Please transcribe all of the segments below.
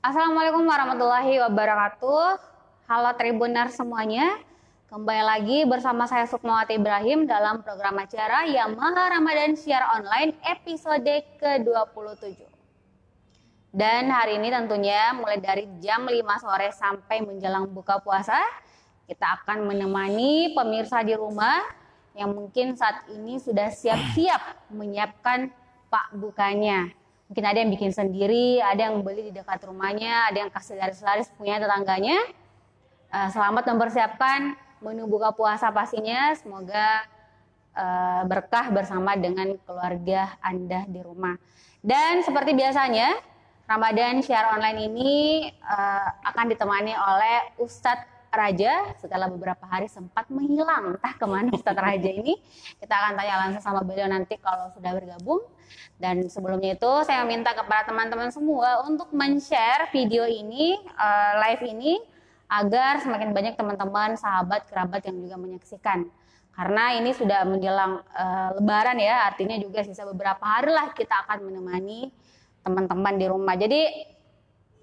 Assalamualaikum warahmatullahi wabarakatuh. Halo Tribuner semuanya. Kembali lagi bersama saya Sukmawati Ibrahim dalam program acara Yamaha Ramadan Siar Online episode ke-27. Dan hari ini tentunya mulai dari jam 5 sore sampai menjelang buka puasa, kita akan menemani pemirsa di rumah yang mungkin saat ini sudah siap-siap menyiapkan pak bukanya mungkin ada yang bikin sendiri, ada yang beli di dekat rumahnya, ada yang kasih laris-laris punya tetangganya. Uh, selamat mempersiapkan menu buka puasa pastinya. Semoga uh, berkah bersama dengan keluarga Anda di rumah. Dan seperti biasanya, Ramadan share online ini uh, akan ditemani oleh Ustadz Raja setelah beberapa hari sempat menghilang. Entah ke mana Ustadz Raja ini. Kita akan tanya langsung sama beliau nanti kalau sudah bergabung. Dan sebelumnya itu saya minta kepada teman-teman semua untuk men-share video ini uh, live ini agar semakin banyak teman-teman sahabat kerabat yang juga menyaksikan. Karena ini sudah menjelang uh, lebaran ya. Artinya juga sisa beberapa hari lah kita akan menemani teman-teman di rumah. Jadi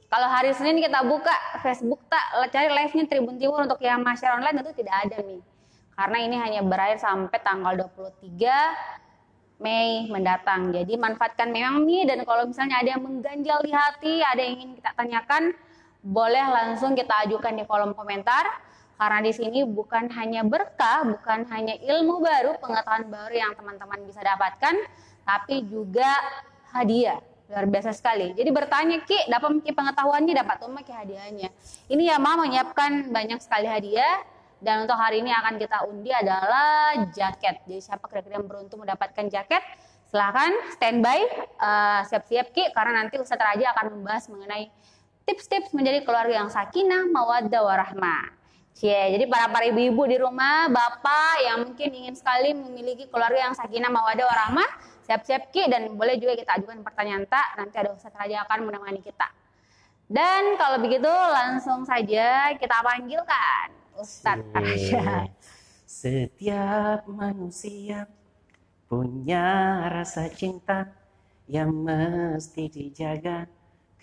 kalau hari Senin kita buka Facebook tak cari live-nya Tribun Timur untuk yang masyarakat online itu tidak ada nih. Karena ini hanya berakhir sampai tanggal 23 Mei mendatang. Jadi manfaatkan memang nih dan kalau misalnya ada yang mengganjal di hati, ada yang ingin kita tanyakan, boleh langsung kita ajukan di kolom komentar. Karena di sini bukan hanya berkah, bukan hanya ilmu baru, pengetahuan baru yang teman-teman bisa dapatkan, tapi juga hadiah luar biasa sekali. Jadi bertanya Ki, dapat Ki pengetahuannya, dapat tuh Ki hadiahnya. Ini ya Ma menyiapkan banyak sekali hadiah dan untuk hari ini akan kita undi adalah jaket. Jadi siapa kira-kira yang beruntung mendapatkan jaket? Silahkan standby, uh, siap-siap Ki, karena nanti Ustadz Raja akan membahas mengenai tips-tips menjadi keluarga yang sakinah, mawaddah, warahmah. Jadi para para ibu-ibu di rumah, bapak yang mungkin ingin sekali memiliki keluarga yang sakinah, mawaddah, warahmah, Siap-siap Ki dan boleh juga kita ajukan pertanyaan tak, nanti ada Ustaz Raja akan menemani kita. Dan kalau begitu langsung saja kita panggilkan Ustaz Raja. Setiap manusia punya rasa cinta yang mesti dijaga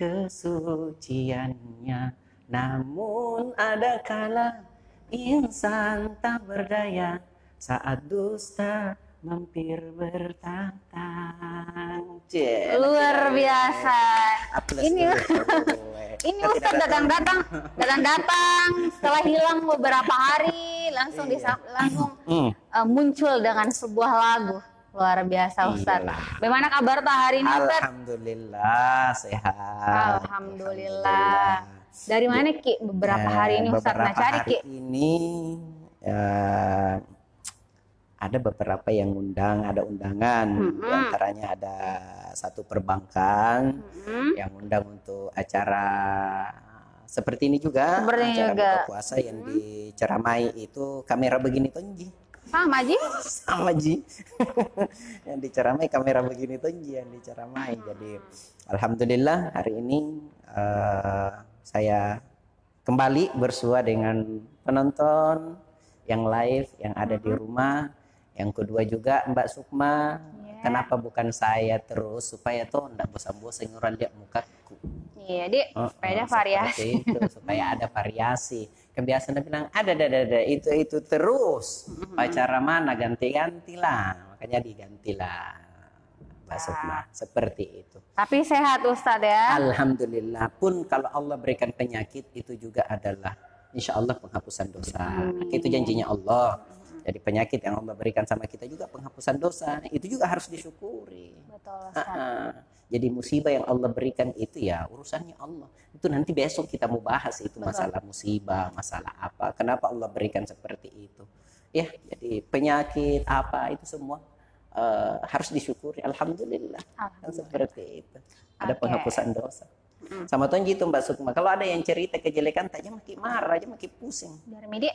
kesuciannya. Namun ada kala insan tak berdaya saat dusta mampir bertantang. Luar biasa. Ini ini Ustaz datang-datang, datang-datang setelah hilang beberapa hari langsung bisa langsung hmm. uh, muncul dengan sebuah lagu. Luar biasa Ustaz. Bagaimana kabar tuh hari ini Ustaz? Alhamdulillah sehat. Alhamdulillah. Dari mana Ki beberapa hari ini Ustaz? Nah cari Ki. Ini ya, ada beberapa yang undang, ada undangan, mm -hmm. antaranya ada satu perbankan mm -hmm. yang undang untuk acara seperti ini juga, seperti acara juga. buka puasa yang mm -hmm. diceramai itu kamera begini tonji. Sama Ji? Sama Ji. yang diceramai kamera begini tonji yang diceramai. Jadi alhamdulillah hari ini uh, saya kembali bersua dengan penonton yang live yang ada di rumah yang kedua juga Mbak Sukma, yeah. kenapa bukan saya terus supaya tuh ndak bosan-bosan orang lihat mukaku. Iya, Dik, oh, supaya ada variasi. Itu, supaya ada variasi. Kebiasaan bilang ada ada ada itu itu terus. Pacara mana ganti-ganti lah, makanya digantilah. Mbak Sukma, seperti itu. Tapi sehat Ustadz ya. Alhamdulillah pun kalau Allah berikan penyakit itu juga adalah insya Allah penghapusan dosa. Hmm. Itu janjinya Allah jadi penyakit yang Allah berikan sama kita juga penghapusan dosa. Itu juga harus disyukuri. Betul. Jadi musibah yang Allah berikan itu ya urusannya Allah. Itu nanti besok kita mau bahas itu Betul. masalah musibah, masalah apa. Kenapa Allah berikan seperti itu. Ya, jadi penyakit apa itu semua uh, harus disyukuri. Alhamdulillah. Alhamdulillah. Kan seperti itu. Ada okay. penghapusan dosa. Hmm. Sama tuh gitu Mbak Sukma. Kalau ada yang cerita kejelekan, aja makin marah, aja makin pusing.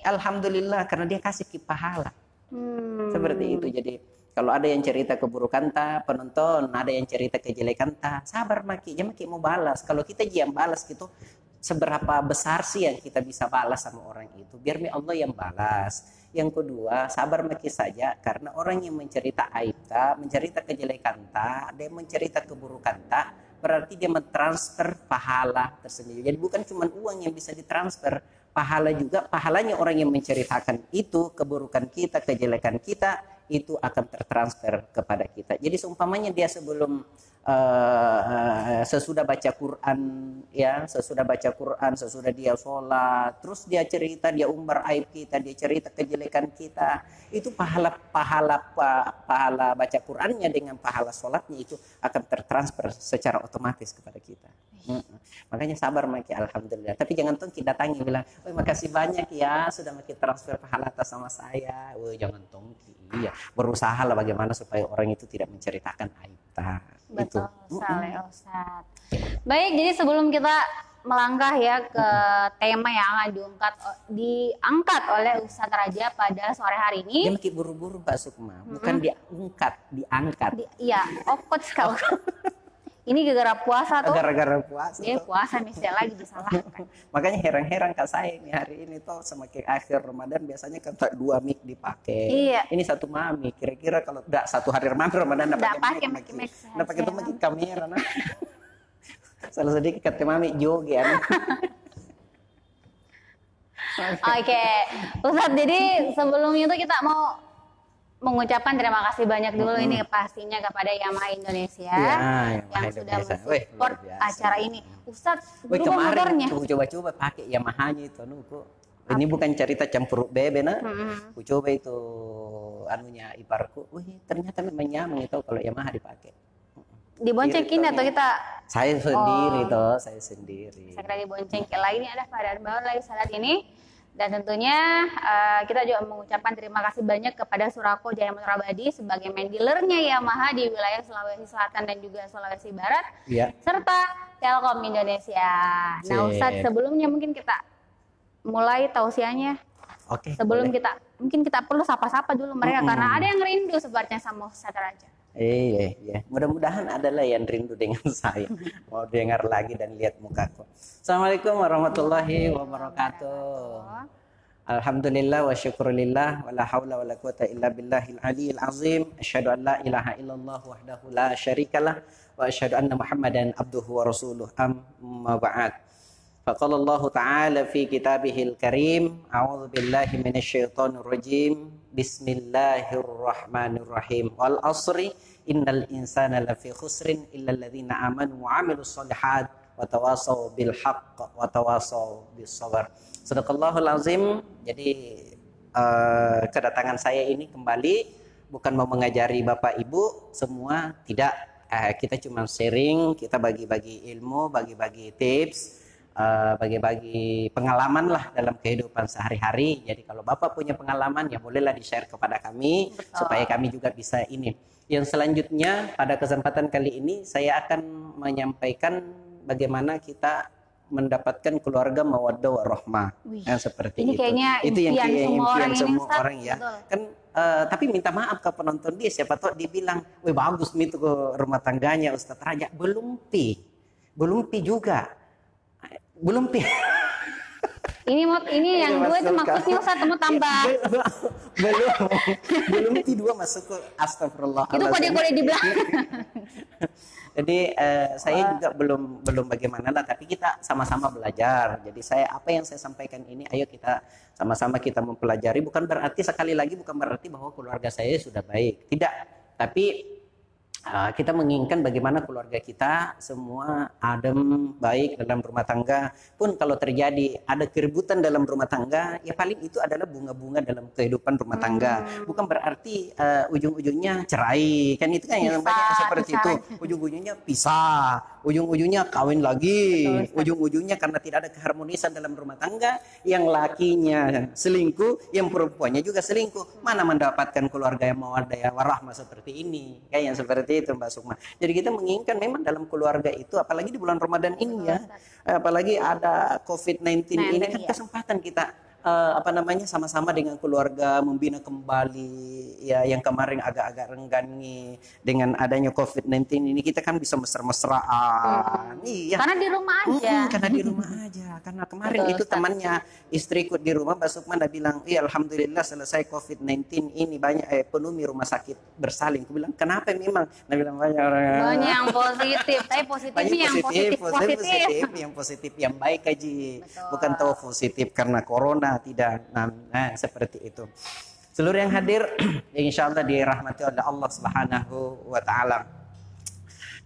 Alhamdulillah karena dia kasih pahala. Hmm. Seperti itu. Jadi kalau ada yang cerita keburukan ta, penonton, ada yang cerita kejelekan ta, sabar maki, jangan maki mau balas. Kalau kita jam balas gitu, seberapa besar sih yang kita bisa balas sama orang itu? Biar Allah yang balas. Yang kedua, sabar maki saja karena orang yang mencerita aib ta, mencerita kejelekan ta, dia mencerita keburukan ta, berarti dia mentransfer pahala tersendiri. Jadi bukan cuma uang yang bisa ditransfer, pahala juga pahalanya orang yang menceritakan itu keburukan kita, kejelekan kita itu akan tertransfer kepada kita. Jadi seumpamanya dia sebelum uh, sesudah baca Quran ya, sesudah baca Quran, sesudah dia sholat, terus dia cerita, dia umbar aib kita, dia cerita kejelekan kita, itu pahala pahala pahala baca Qurannya dengan pahala sholatnya itu akan tertransfer secara otomatis kepada kita. Hmm. Makanya sabar maki alhamdulillah. Tapi jangan kita datangi bilang, "Oh, makasih banyak ya sudah maki transfer pahala atas sama saya." Woi, jangan tongki iya berusaha lah bagaimana supaya orang itu tidak menceritakan aib betul itu. sekali Ustaz baik jadi sebelum kita melangkah ya ke tema yang akan diungkat diangkat oleh Ustadz Raja pada sore hari ini. Dia makin buru-buru Pak Sukma, bukan diangkat, diangkat. Di, iya, of course kalau Ini gara-gara puasa tuh. Gara-gara puasa. Iya puasa tidak lagi disalahkan. Makanya heran-heran kak saya ini hari ini tuh semakin akhir Ramadan biasanya kan dua mic dipakai. Iya. Ini satu mami. Kira-kira kalau tidak satu hari Ramadan dapat pakai mic. Tidak pakai itu mic kamera nah. Salah sedikit kata mami jogi ya. Oke, okay. Ustadz, jadi sebelum itu kita mau mengucapkan terima kasih banyak dulu hmm. ini pastinya kepada Yamaha Indonesia ya, yang sudah mensupport acara ini. Ustadz, Wih, kemarin coba-coba pakai Yamaha-nya itu nuku. Ini bukan cerita campur bebe nah. Hmm. Aku coba itu anunya iparku. Wih, ternyata memang nyaman itu kalau Yamaha dipakai. Diboncekin atau kita? Saya sendiri oh. toh, saya sendiri. Saya kira diboncengin lagi ini ada pada baru lagi saat ini dan tentunya uh, kita juga mengucapkan terima kasih banyak kepada Surako Jaya Motor Abadi sebagai main dealernya Yamaha di wilayah Sulawesi Selatan dan juga Sulawesi Barat, ya. serta Telkom Indonesia. Cik. Nah Ustadz sebelumnya mungkin kita mulai tausiahnya. Oke. Sebelum boleh. kita mungkin kita perlu sapa-sapa datu mereka mm -hmm. karena ada yang rindu sebenarnya sama Ustadz Raja. Iya, iya. Mudah-mudahan adalah yang rindu dengan saya. Mau dengar lagi dan lihat mukaku. Assalamualaikum warahmatullahi wabarakatuh. Alhamdulillah wa syukurillah wa la hawla wa la quwata illa billahil aliyil azim. Asyhadu an la ilaha illallah wahdahu la syarikalah wa asyhadu anna Muhammadan abduhu wa rasuluh. Amma ba'd. فقال الله تعالى في كتابه الكريم أعوذ بالله من الشيطان الرجيم بسم الله الرحمن الرحيم والعصر innal insana lafi khusrin illa alladhina amanu wa amilu salihat wa tawasaw bil haqq wa tawasaw bil sabar Sadaqallahul azim. Jadi uh, kedatangan saya ini kembali bukan mau mengajari Bapak Ibu semua, tidak. Uh, kita cuma sharing, kita bagi-bagi ilmu, bagi-bagi tips, eh, bagi-bagi pengalaman lah dalam kehidupan sehari-hari. Jadi kalau Bapak punya pengalaman ya bolehlah di-share kepada kami Betul. supaya kami juga bisa ini yang selanjutnya pada kesempatan kali ini saya akan menyampaikan bagaimana kita mendapatkan keluarga mawaddah warahmah yang seperti ini itu. Kayaknya itu yang kayak semua orang, semua orang ya. Betul. Kan uh, tapi minta maaf ke penonton dia siapa tahu dibilang, "Wih bagus itu ke rumah tangganya Ustaz Raja." Belum pi. Belum pi juga belum pi ini mau ini yang dua itu maksudnya satu mau tambah. Belum. Belum pi dua masuk. Ke astagfirullah. Itu kode-kode di belakang. Jadi uh, saya juga belum belum bagaimana lah tapi kita sama-sama belajar. Jadi saya apa yang saya sampaikan ini ayo kita sama-sama kita mempelajari. Bukan berarti sekali lagi bukan berarti bahwa keluarga saya sudah baik. Tidak. Tapi Ah, kita menginginkan bagaimana keluarga kita semua adem, baik dalam rumah tangga. Pun kalau terjadi ada keributan dalam rumah tangga, ya paling itu adalah bunga-bunga dalam kehidupan rumah tangga. Hmm. Bukan berarti uh, ujung-ujungnya cerai, kan itu kan yang banyak seperti pisah. itu. Ujung-ujungnya pisah, ujung-ujungnya kawin lagi, ujung-ujungnya karena tidak ada keharmonisan dalam rumah tangga, yang lakinya selingkuh, yang perempuannya juga selingkuh. Mana mendapatkan keluarga yang mawadah ya warahmah seperti ini, kayak yang seperti seperti itu Mbak Sukma. Jadi kita menginginkan memang dalam keluarga itu apalagi di bulan Ramadan ini ya, apalagi ada COVID-19 ini kan iya. kesempatan kita uh, apa namanya sama-sama dengan keluarga membina kembali ya yang kemarin agak-agak renggan nih dengan adanya COVID-19 ini kita kan bisa mesra-mesraan. Hmm. Iya. Karena di rumah aja. Hmm, karena di rumah aja. Karena kemarin Betul, itu temannya istriku di rumah Mbak Sukman dia bilang, "Iya alhamdulillah selesai COVID-19 ini banyak eh, penuhi rumah sakit bersalin." Aku bilang, "Kenapa memang?" Dia bilang banyak orang banyak yang positif, tapi positifnya yang positif, positif, positif, positif, yang positif, yang baik aja. Bukan tahu positif karena corona tidak. Nah, nah seperti itu. Seluruh yang hadir, insya Allah dirahmati oleh Allah Subhanahu wa Ta'ala.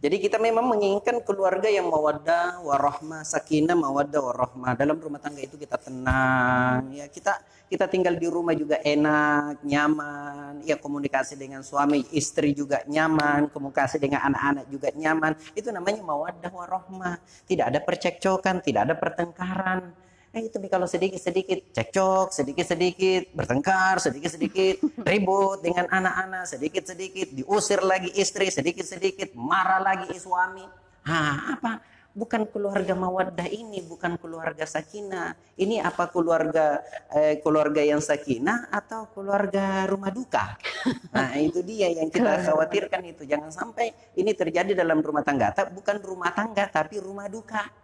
Jadi kita memang menginginkan keluarga yang mawaddah, warahmah, sakinah, mawaddah, warahmah. Dalam rumah tangga itu kita tenang, ya kita kita tinggal di rumah juga enak, nyaman, ya komunikasi dengan suami, istri juga nyaman, komunikasi dengan anak-anak juga nyaman. Itu namanya mawaddah, warahmah. Tidak ada percekcokan, tidak ada pertengkaran. Eh itu kalau sedikit-sedikit cekcok, sedikit-sedikit bertengkar, sedikit-sedikit ribut dengan anak-anak, sedikit-sedikit diusir lagi istri, sedikit-sedikit marah lagi suami. Hah, apa? Bukan keluarga mawaddah ini, bukan keluarga sakinah. Ini apa keluarga eh, keluarga yang sakinah atau keluarga rumah duka? Nah, itu dia yang kita khawatirkan itu. Jangan sampai ini terjadi dalam rumah tangga. Bukan rumah tangga, tapi rumah duka.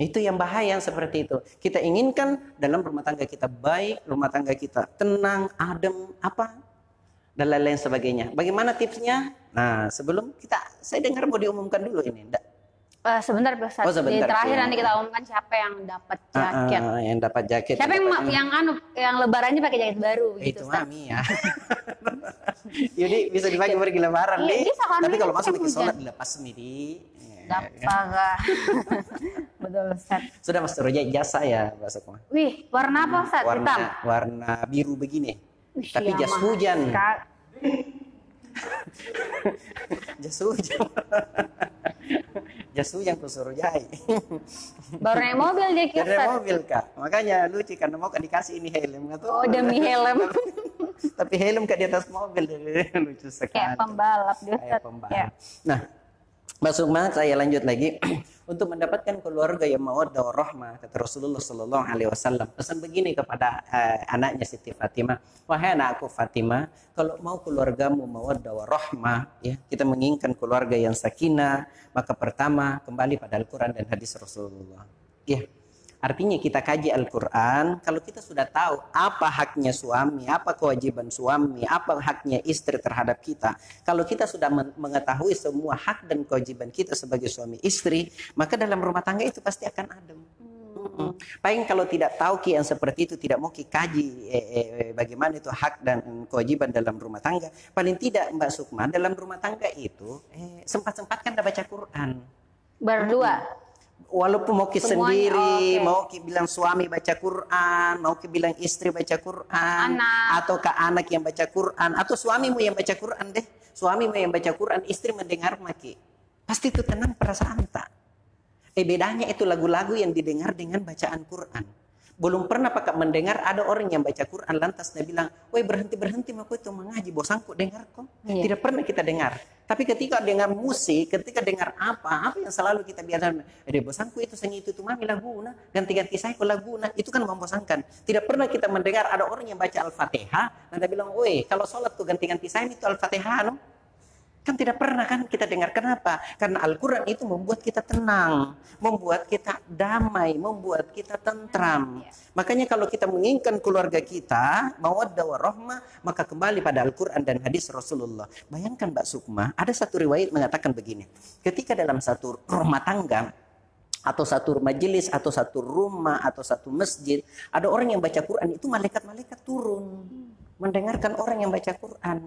Itu yang bahaya seperti itu. Kita inginkan dalam rumah tangga kita baik, rumah tangga kita tenang, adem, apa dan lain-lain sebagainya. Bagaimana tipsnya? Nah, sebelum kita saya dengar mau diumumkan dulu ini. Nggak? Uh, sebentar, Pak Oh, sebentar, Di terakhir ya. nanti kita umumkan siapa yang dapat ah, ah, jaket. Uh, uh, yang dapat jaket. Siapa yang yang, yang anu yang lebarannya pakai jaket baru gitu. Itu mami ya. Jadi bisa dipakai pergi lebaran iya, nih. Tapi kalau masuk ke sholat dilepas sendiri. Dapaga. Betul Ustaz. Sudah Mas Roja jasa ya Mbak Sukma? Wih, warna apa Ustaz? Warna, Hitam? Warna biru begini. Wih, Tapi jas hujan. jas hujan. jas hujan ku suruh jahit. Baru naik mobil dia kita. Naik mobil kak. Makanya lucu karena mau dikasih ini helm. Oh demi helm. Tapi helm kak di atas mobil. lucu sekali. Kayak pembalap dia. Kayak pembalap. Ya. Nah Mbak Sukma, saya lanjut lagi. Untuk mendapatkan keluarga yang mawaddah rahmah kata Rasulullah Sallallahu Alaihi Wasallam pesan begini kepada uh, anaknya Siti Fatimah. Wahai anakku Fatimah kalau mau keluargamu mawaddah rahmah ya kita menginginkan keluarga yang sakinah maka pertama kembali pada Al-Quran dan hadis Rasulullah. Ya Artinya kita kaji Al-Quran, kalau kita sudah tahu apa haknya suami, apa kewajiban suami, apa haknya istri terhadap kita. Kalau kita sudah mengetahui semua hak dan kewajiban kita sebagai suami istri, maka dalam rumah tangga itu pasti akan adem. Hmm. Paling kalau tidak tahu ki yang seperti itu tidak mau ki kaji eh, eh, eh, bagaimana itu hak dan kewajiban dalam rumah tangga. Paling tidak Mbak Sukma dalam rumah tangga itu eh, sempat sempatkan baca Quran. Berdua. Hmm walaupun mau ki sendiri, okay. mau ki bilang suami baca Quran, mau ki bilang istri baca Quran, anak. atau ke anak yang baca Quran, atau suamimu yang baca Quran deh, suamimu yang baca Quran, istri mendengar maki, pasti itu tenang perasaan tak. Eh bedanya itu lagu-lagu yang didengar dengan bacaan Quran. Belum pernah pakai mendengar ada orang yang baca Quran lantas dia bilang, woi berhenti berhenti aku itu mengaji, bosanku dengar kok. Iya. Tidak pernah kita dengar. Tapi ketika dengar musik, ketika dengar apa, apa yang selalu kita biarkan, eh bosanku itu sengi itu tuh mami laguna, ganti-ganti saya laguna, itu kan membosankan. Tidak pernah kita mendengar ada orang yang baca Al-Fatihah, dan dia bilang, woi kalau sholat tuh ganti-ganti saya itu Al-Fatihah, no? Kan tidak pernah kan kita dengar. Kenapa? Karena Al-Quran itu membuat kita tenang, membuat kita damai, membuat kita tentram. Makanya kalau kita menginginkan keluarga kita, mawaddah warahmah, maka kembali pada Al-Quran dan hadis Rasulullah. Bayangkan Mbak Sukma, ada satu riwayat mengatakan begini. Ketika dalam satu rumah tangga, atau satu majelis, atau satu rumah, atau satu masjid, ada orang yang baca Quran, itu malaikat-malaikat turun. Mendengarkan orang yang baca Quran.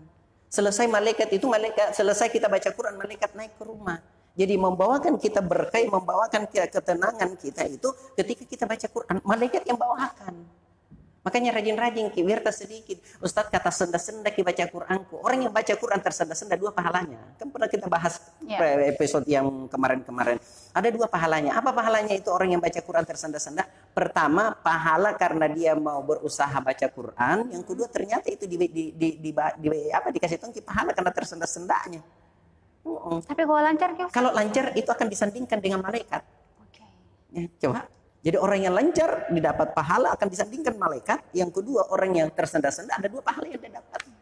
Selesai malaikat itu malaikat selesai kita baca Quran malaikat naik ke rumah. Jadi membawakan kita berkah, membawakan kita ketenangan kita itu ketika kita baca Quran, malaikat yang bawakan. Makanya rajin-rajin ki biar sedikit. Ustadz kata senda-senda ki baca Quranku. Orang yang baca Quran tersenda-senda dua pahalanya. Kan pernah kita bahas ya. episode yang kemarin-kemarin. Ada dua pahalanya. Apa pahalanya itu orang yang baca Quran tersenda-senda? Pertama, pahala karena dia mau berusaha baca Quran. Yang kedua ternyata itu di, di, di, di, di apa dikasih tongki pahala karena tersenda-sendanya. Uh -uh. Tapi kalau lancar Kalau lancar itu akan disandingkan dengan malaikat. Oke. Okay. Ya, coba Jadi orang yang lancar didapat pahala akan disandingkan malaikat. Yang kedua orang yang tersenda-senda ada dua pahala yang dia dapat.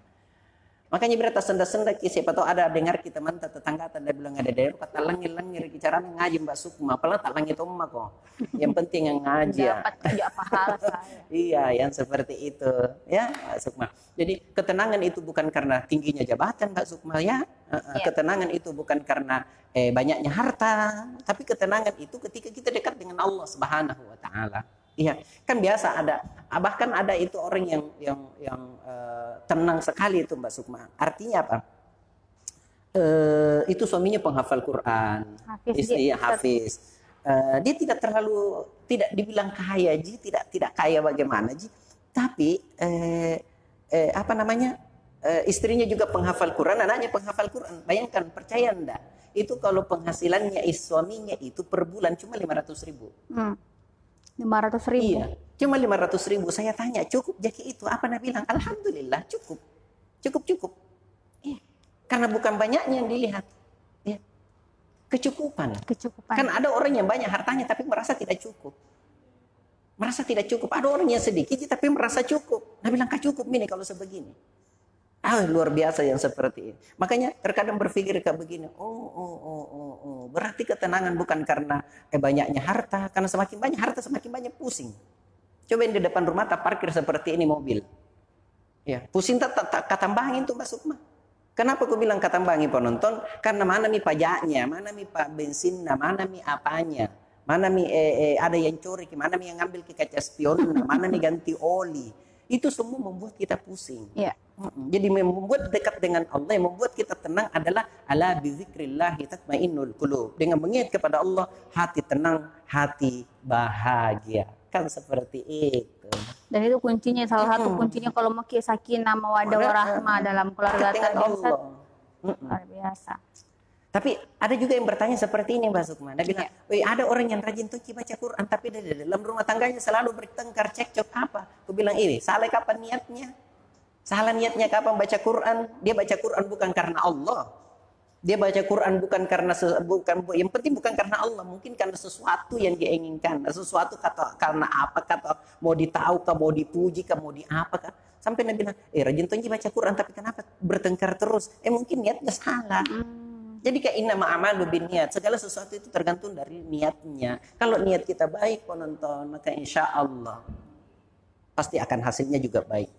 Makanya berita senda-senda siapa tahu ada dengar kita mantap tetangga tanda bilang ada daerah kata langit langit cara ngaji Mbak Sukma apalah tak langit omma kok. Yang penting yang ngaji ya. Dapat kerja pahala saya. iya, yang seperti itu ya Mbak Sukma. Jadi ketenangan itu bukan karena tingginya jabatan Mbak Sukma ya. Iya. Ketenangan itu bukan karena eh, banyaknya harta, tapi ketenangan itu ketika kita dekat dengan Allah Subhanahu wa taala. Iya, kan biasa ada bahkan ada itu orang yang yang yang uh, tenang sekali itu Mbak Sukma. Artinya apa? Uh, itu suaminya penghafal Quran, Hafiz, istri dia. hafiz. Uh, dia tidak terlalu tidak dibilang kaya ji, tidak tidak kaya bagaimana ji, tapi eh, eh, apa namanya eh, istrinya juga penghafal Quran, anaknya penghafal Quran. Bayangkan, percaya enggak? Itu kalau penghasilannya is- suaminya itu per bulan cuma 500 ribu. Hmm. 500 ribu. Iya, cuma 500 ribu. Saya tanya, cukup jaki itu? Apa Nah bilang? Alhamdulillah, cukup. Cukup, cukup. Iya. Karena bukan banyaknya yang dilihat. Iya. Kecukupan. Kecukupan. Kan ada orang yang banyak hartanya tapi merasa tidak cukup. Merasa tidak cukup. Ada orang yang sedikit tapi merasa cukup. Nah bilang, cukup ini kalau sebegini. Ah, luar biasa yang seperti ini. Makanya terkadang berpikir kayak begini, oh, oh, oh, oh, oh. Berarti ketenangan bukan karena eh, banyaknya harta, karena semakin banyak harta semakin banyak pusing. Coba yang di depan rumah tak parkir seperti ini mobil. Ya, pusing tak tak tak katambangin tuh Mbak Sukma. Kenapa aku bilang katambangin penonton? Karena mana mi pajaknya, mana mi pak bensinnya, mana mi apanya, mana mi eh, eh, ada yang curi, mana mi yang ngambil ke kaca spion, mana mi ganti oli. Itu semua membuat kita pusing. Mm-mm. Jadi membuat dekat dengan Allah, yang membuat kita tenang adalah ala bizikrillah tatmainnul qulub. Dengan mengingat kepada Allah, hati tenang, hati bahagia. Kan seperti itu. Dan itu kuncinya salah satu Hmm. kuncinya kalau mau sakinah mawaddah Ada- warahmah dalam keluarga tadi. Luar biasa. Tapi ada juga yang bertanya seperti ini Mbak Sukma. Dia bilang, "Wih, ada orang yang rajin tuh baca Quran tapi di dalam rumah tangganya selalu bertengkar cekcok apa?" Aku bilang ini, salah kapan niatnya? Salah niatnya kapan baca Quran? Dia baca Quran bukan karena Allah. Dia baca Quran bukan karena bukan bu- yang penting bukan karena Allah, mungkin karena sesuatu yang dia inginkan, sesuatu kata karena apa kata mau ditahu kah, mau dipuji kah, mau di apa kah. Sampai Nabi bilang, "Eh, rajin tuh baca Quran tapi kenapa bertengkar terus?" Eh, mungkin niatnya salah. Jadi kayak inna ma'amalu bin niat. Segala sesuatu itu tergantung dari niatnya. Kalau niat kita baik penonton, maka insya Allah pasti akan hasilnya juga baik.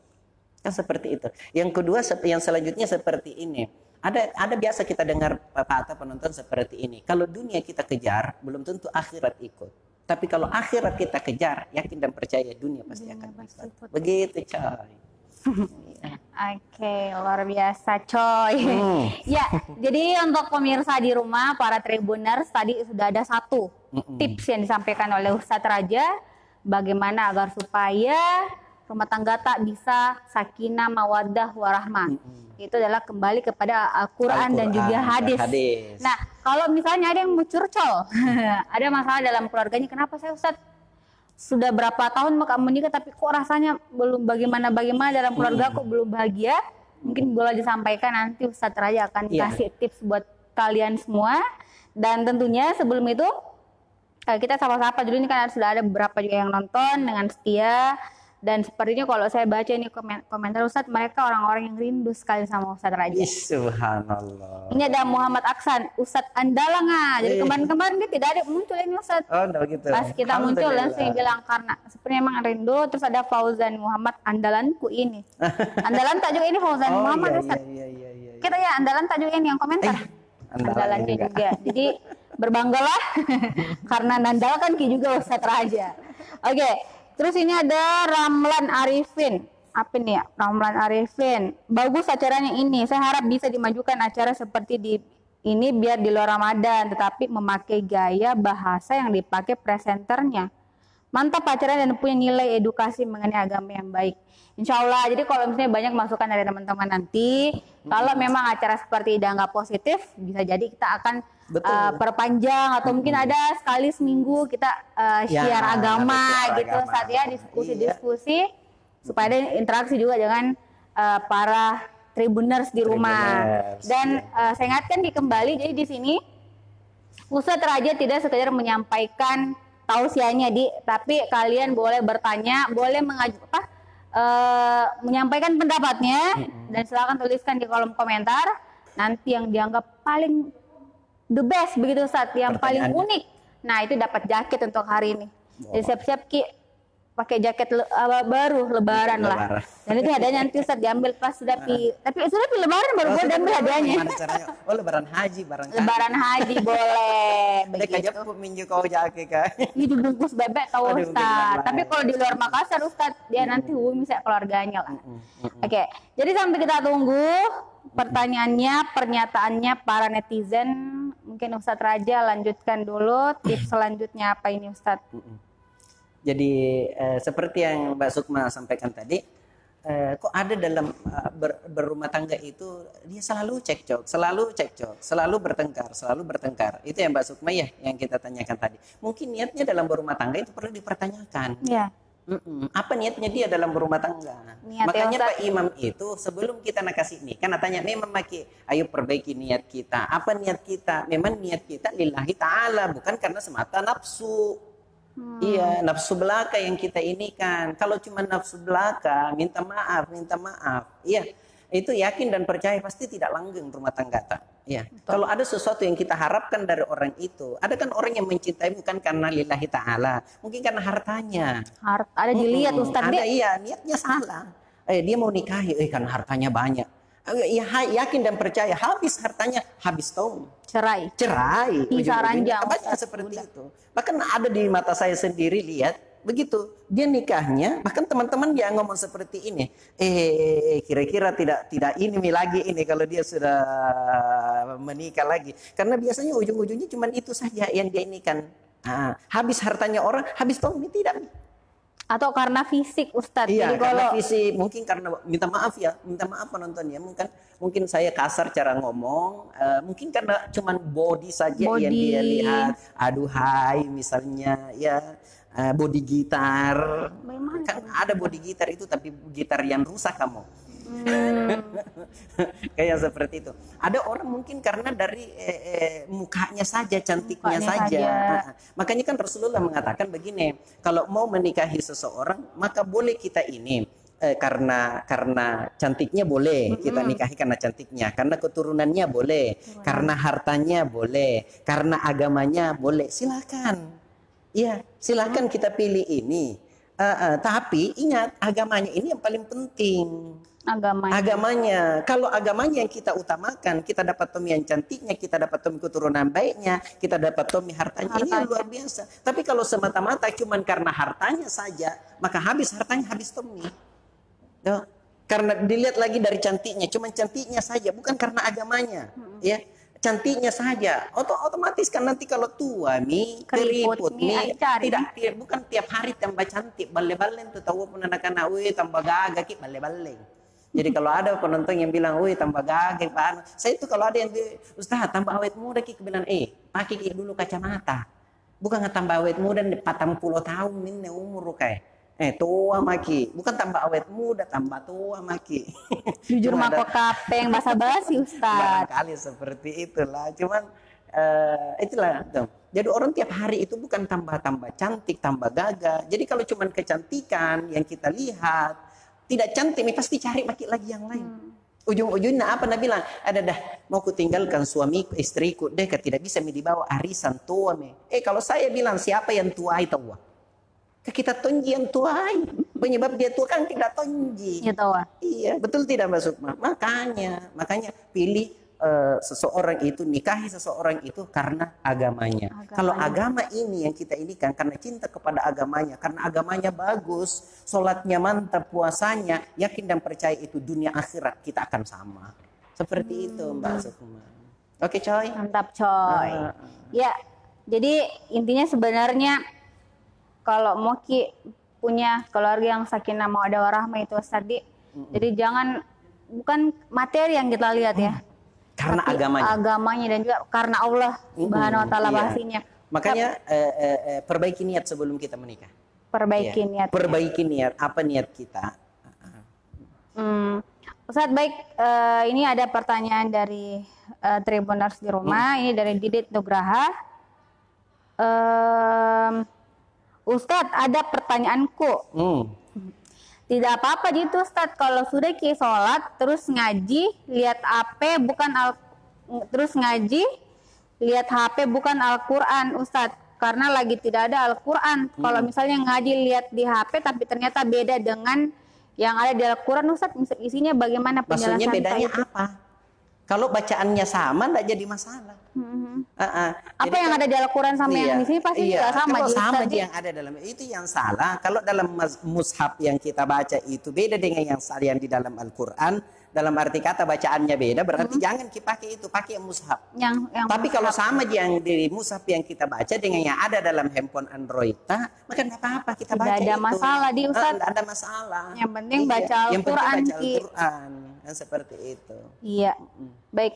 Kan seperti itu. Yang kedua, yang selanjutnya seperti ini. Ada ada biasa kita dengar kata penonton seperti ini. Kalau dunia kita kejar, belum tentu akhirat ikut. Tapi kalau akhirat kita kejar, yakin dan percaya dunia pasti Dunia akan ikut. Begitu coy. Oke, luar biasa coy. Hmm. ya, jadi untuk pemirsa di rumah, para tribuners tadi sudah ada satu Mm-mm. tips yang disampaikan oleh Ustadz Raja bagaimana agar supaya rumah tangga tak bisa sakinah mawaddah warahmah. Mm-mm. Itu adalah kembali kepada Al-Quran dan juga dan hadis. hadis. Nah, kalau misalnya ada yang mau curcol, ada masalah dalam keluarganya, kenapa saya Ustadz sudah berapa tahun maka menikah tapi kok rasanya belum bagaimana bagaimana dalam keluarga kok belum bahagia? Mungkin boleh disampaikan nanti Ustadz Raja akan Iya. kasih tips buat kalian semua. Dan tentunya sebelum itu eh, kita sapa-sapa dulu ini kan sudah ada beberapa juga yang nonton dengan setia dan sepertinya kalau saya baca ini komen- komentar Ustadz mereka orang-orang yang rindu sekali sama Ustadz Raja. Ih, Subhanallah. Ini ada Muhammad Aksan, Ustadz Andalanga. Jadi Eh. kemarin-kemarin dia tidak ada muncul ini Ustadz. Oh, enggak gitu. Pas kita muncul langsung bilang karena sepertinya emang rindu. Terus ada Fauzan Muhammad Andalanku ini. Andalan tak juga ini Fauzan Oh, Muhammad iya, Ustadz. iya, iya, iya, iya. Kita ya Andalan tak juga ini yang komentar. Eh, Andalan Andalannya juga. juga. Jadi berbanggalah karena Nandal kan Ki juga Ustadz Raja. Oke, terus ini ada Ramlan Arifin. Apa nih ya? Ramlan Arifin. Bagus acaranya ini. Saya harap bisa dimajukan acara seperti di ini biar di luar Ramadan, tetapi memakai gaya bahasa yang dipakai presenternya. Mantap acaranya dan punya nilai edukasi mengenai agama yang baik. Insya Allah. Jadi kalau misalnya banyak masukan dari teman-teman nanti, kalau memang acara seperti ini nggak positif, bisa jadi kita akan Betul. uh, perpanjang atau mungkin ada sekali seminggu kita uh, Ya, share agama gitu agama. saat ya diskusi-diskusi supaya ada interaksi juga dengan uh, para tribuners di rumah. Tribuners, Dan ya. uh, saya ingatkan di kembali jadi di sini Ustadz Raja tidak sekedar menyampaikan tausiahnya di tapi kalian boleh bertanya boleh mengaju apa eh, menyampaikan pendapatnya dan silakan tuliskan di kolom komentar. Nanti yang dianggap paling the best begitu saat yang paling unik. Nah itu dapat jaket untuk hari ini. Jadi siap-siap ki pakai jaket le- apa, baru lebaran lah dan itu hadiahnya nanti Ustaz diambil pas sudah pi tapi sudah pi lebaran baru Oh, gue sudah ambil lebaran, hadiahnya? Oh lebaran haji barangkali. lebaran haji boleh Dek aja minju kau jake kak. ini dibungkus bebek Aduh, Ustaz. Tapi kalau di luar Makassar Ustaz, dia nanti hubungi saya keluarganya lah. Oke, jadi sampai kita tunggu pertanyaannya, pernyataannya para netizen. Mungkin Ustadz Raja lanjutkan dulu tips selanjutnya apa ini Ustadz? Jadi eh, seperti yang Mbak Sukma sampaikan tadi, eh, kok ada dalam eh, ber- berumah tangga itu dia selalu cekcok, selalu cekcok, selalu bertengkar, selalu bertengkar. Itu yang Mbak Sukma ya yang kita tanyakan tadi. Mungkin niatnya dalam berumah tangga itu perlu dipertanyakan. Ya, Mm-mm. Apa niatnya dia dalam berumah tangga? Niat Makanya ya. Pak Imam itu sebelum kita nak kasih nikah, nak tanya memang maki, ayo perbaiki niat kita. Apa niat kita? Memang niat kita lillahi ta'ala, bukan karena semata nafsu. Iya, nafsu belaka yang kita ini kan. Kalau cuma nafsu belaka, minta maaf, minta maaf. Iya, itu yakin dan percaya pasti tidak langgeng rumah tangga tak. Iya. Kalau ada sesuatu yang kita harapkan dari orang itu, ada kan orang yang mencintai bukan karena lillahi ta'ala, mungkin karena hartanya. harus ada dilihat Mm-mm. Ustadz Ada iya, niatnya salah. Eh, dia mau nikahi, eh kan hartanya banyak. Eh, ya, ha- yakin dan percaya, habis hartanya, habis tahun Cerai. cerai. Ujung-ujungnya. ranjang, Banyak seperti itu. Bahkan ada di mata saya sendiri lihat begitu. Dia nikahnya, bahkan teman-teman dia ngomong seperti ini. Eh, kira-kira tidak tidak ini lagi ini kalau dia sudah menikah lagi. Karena biasanya ujung-ujungnya cuma itu saja yang dia ini kan. Ah, habis hartanya orang, habis tahun ini tidak. Atau karena fisik Ustadz. Iya, Jadi karena kalau visi mungkin karena minta maaf ya, minta maaf penonton ya, mungkin mungkin saya kasar cara ngomong, eh, mungkin karena cuman body saja yang Body. dia lihat, aduhai misalnya ya eh, body gitar, Bagaimana? kan ada body gitar itu tapi gitar yang rusak kamu. Hmm, Kayak seperti itu. Ada orang mungkin karena dari eh, eh, mukanya saja, cantiknya Mukanya saja. saja. Ah, Makanya kan Rasulullah mengatakan begini, kalau mau menikahi seseorang, maka boleh kita ini eh, karena karena cantiknya boleh kita nikahi karena cantiknya, karena keturunannya boleh, karena hartanya boleh, karena agamanya boleh. Silakan. Iya, silakan kita pilih ini. Eh, eh, tapi ingat agamanya ini yang paling penting agama. agamanya. Kalau agamanya yang kita utamakan, kita dapat Tommy yang cantiknya, kita dapat Tommy keturunan baiknya, kita dapat Tommy hartanya. Ini yang Hartanya. luar biasa. Tapi kalau semata-mata cuman karena hartanya saja, maka habis hartanya habis Tommy. Tuh. Karena dilihat lagi dari cantiknya, cuman cantiknya saja, bukan karena agamanya. Ya, cantiknya saja. Oto otomatis kan nanti kalau tua mi Keriput keriput mi, tidak bukan tiap hari tambah cantik balle-balle tuh tahu pun anak-anak tambah gagah ki balle-balle. Jadi kalau ada penonton yang bilang, wih tambah gagah Pak Anu." Saya itu kalau ada yang di, Ustaz tambah awet muda ki bilang, eh pakai ki dulu kacamata. Bukan tambah awet muda 40 tahun ini umur kayak. Eh tua maki, bukan tambah awet muda, tambah tua maki. Jujur mako kapeng basa-basi Ustadz. Barangkali seperti itulah. Cuman eh, itulah. tuh. Jadi orang tiap hari itu bukan tambah-tambah cantik, tambah gagah. Jadi kalau cuman kecantikan yang kita lihat, tidak cantik, pasti cari maki lagi yang lain. Ujung-ujungnya apa Nabi bilang? Ada dah, mau ku tinggalkan suamiku, istriku, deh tidak bisa mi dibawa arisan tua me. Eh kalau saya bilang siapa yang tua? Kita tonji yang tuai. Penyebab dia tua kan tidak tonji. Ya. Iya, betul tidak Mbak Sukma? Makanya, makanya pilih eh, seseorang itu, nikahi seseorang itu karena agamanya. Agamanya. Kalau agama ini yang kita ini kan karena cinta kepada agamanya, karena agamanya bagus, sholatnya mantap, puasanya, yakin dan percaya itu dunia akhirat kita akan sama. Seperti itu Mbak Sukma. Oke coy. Mantap coy. Ah. Ya, jadi intinya sebenarnya kalau mau ki punya keluarga yang sakinah mau ada warahmah itu tadi. Jadi jangan bukan materi yang kita lihat ya. Karena agamanya. Agamanya dan juga karena Allah Subhanahu wa taala Iya. Makanya eh, eh, eh, perbaiki niat sebelum kita menikah. Perbaiki Iya. niat. Perbaiki niat. Apa niat kita? Hmm. Ustadz baik, eh, ini ada pertanyaan dari eh, Tribuners di rumah. Ini dari Didit Nugraha. Em, Ustadz, ada pertanyaanku. Hmm. Tidak apa-apa gitu Ustadz kalau sudah ki sholat terus ngaji lihat HP bukan al terus ngaji lihat HP bukan Al-Qur'an Ustadz karena lagi tidak ada Al-Qur'an. Kalau misalnya ngaji lihat di HP tapi ternyata beda dengan yang ada di Al-Qur'an Ustadz isinya bagaimana penjelasan Maksudnya bedanya itu? apa? Kalau bacaannya sama enggak jadi masalah. Mhm. Ah, ah. Apa Jadi yang ada di Al-Qur'an sama yang di sini pasti iya. juga sama Kalau sama Ji. yang ada dalam itu yang salah. Kalau dalam mushaf yang kita baca itu beda dengan yang salah yang di dalam Al-Qur'an. Dalam arti kata bacaannya beda, berarti Hmm. jangan kita pakai itu, pakai yang mushaf. yang yang Tapi kalau sama yang di mushaf yang kita baca dengan yang ada dalam handphone Android, nah, maka nggak apa-apa kita Tidak baca ada itu. masalah, Di, Ustaz. nggak ada masalah. Yang penting Iya, baca Yang penting Al-Qur'an, baca. Al-Qur'an. Kan seperti itu. iya. Baik.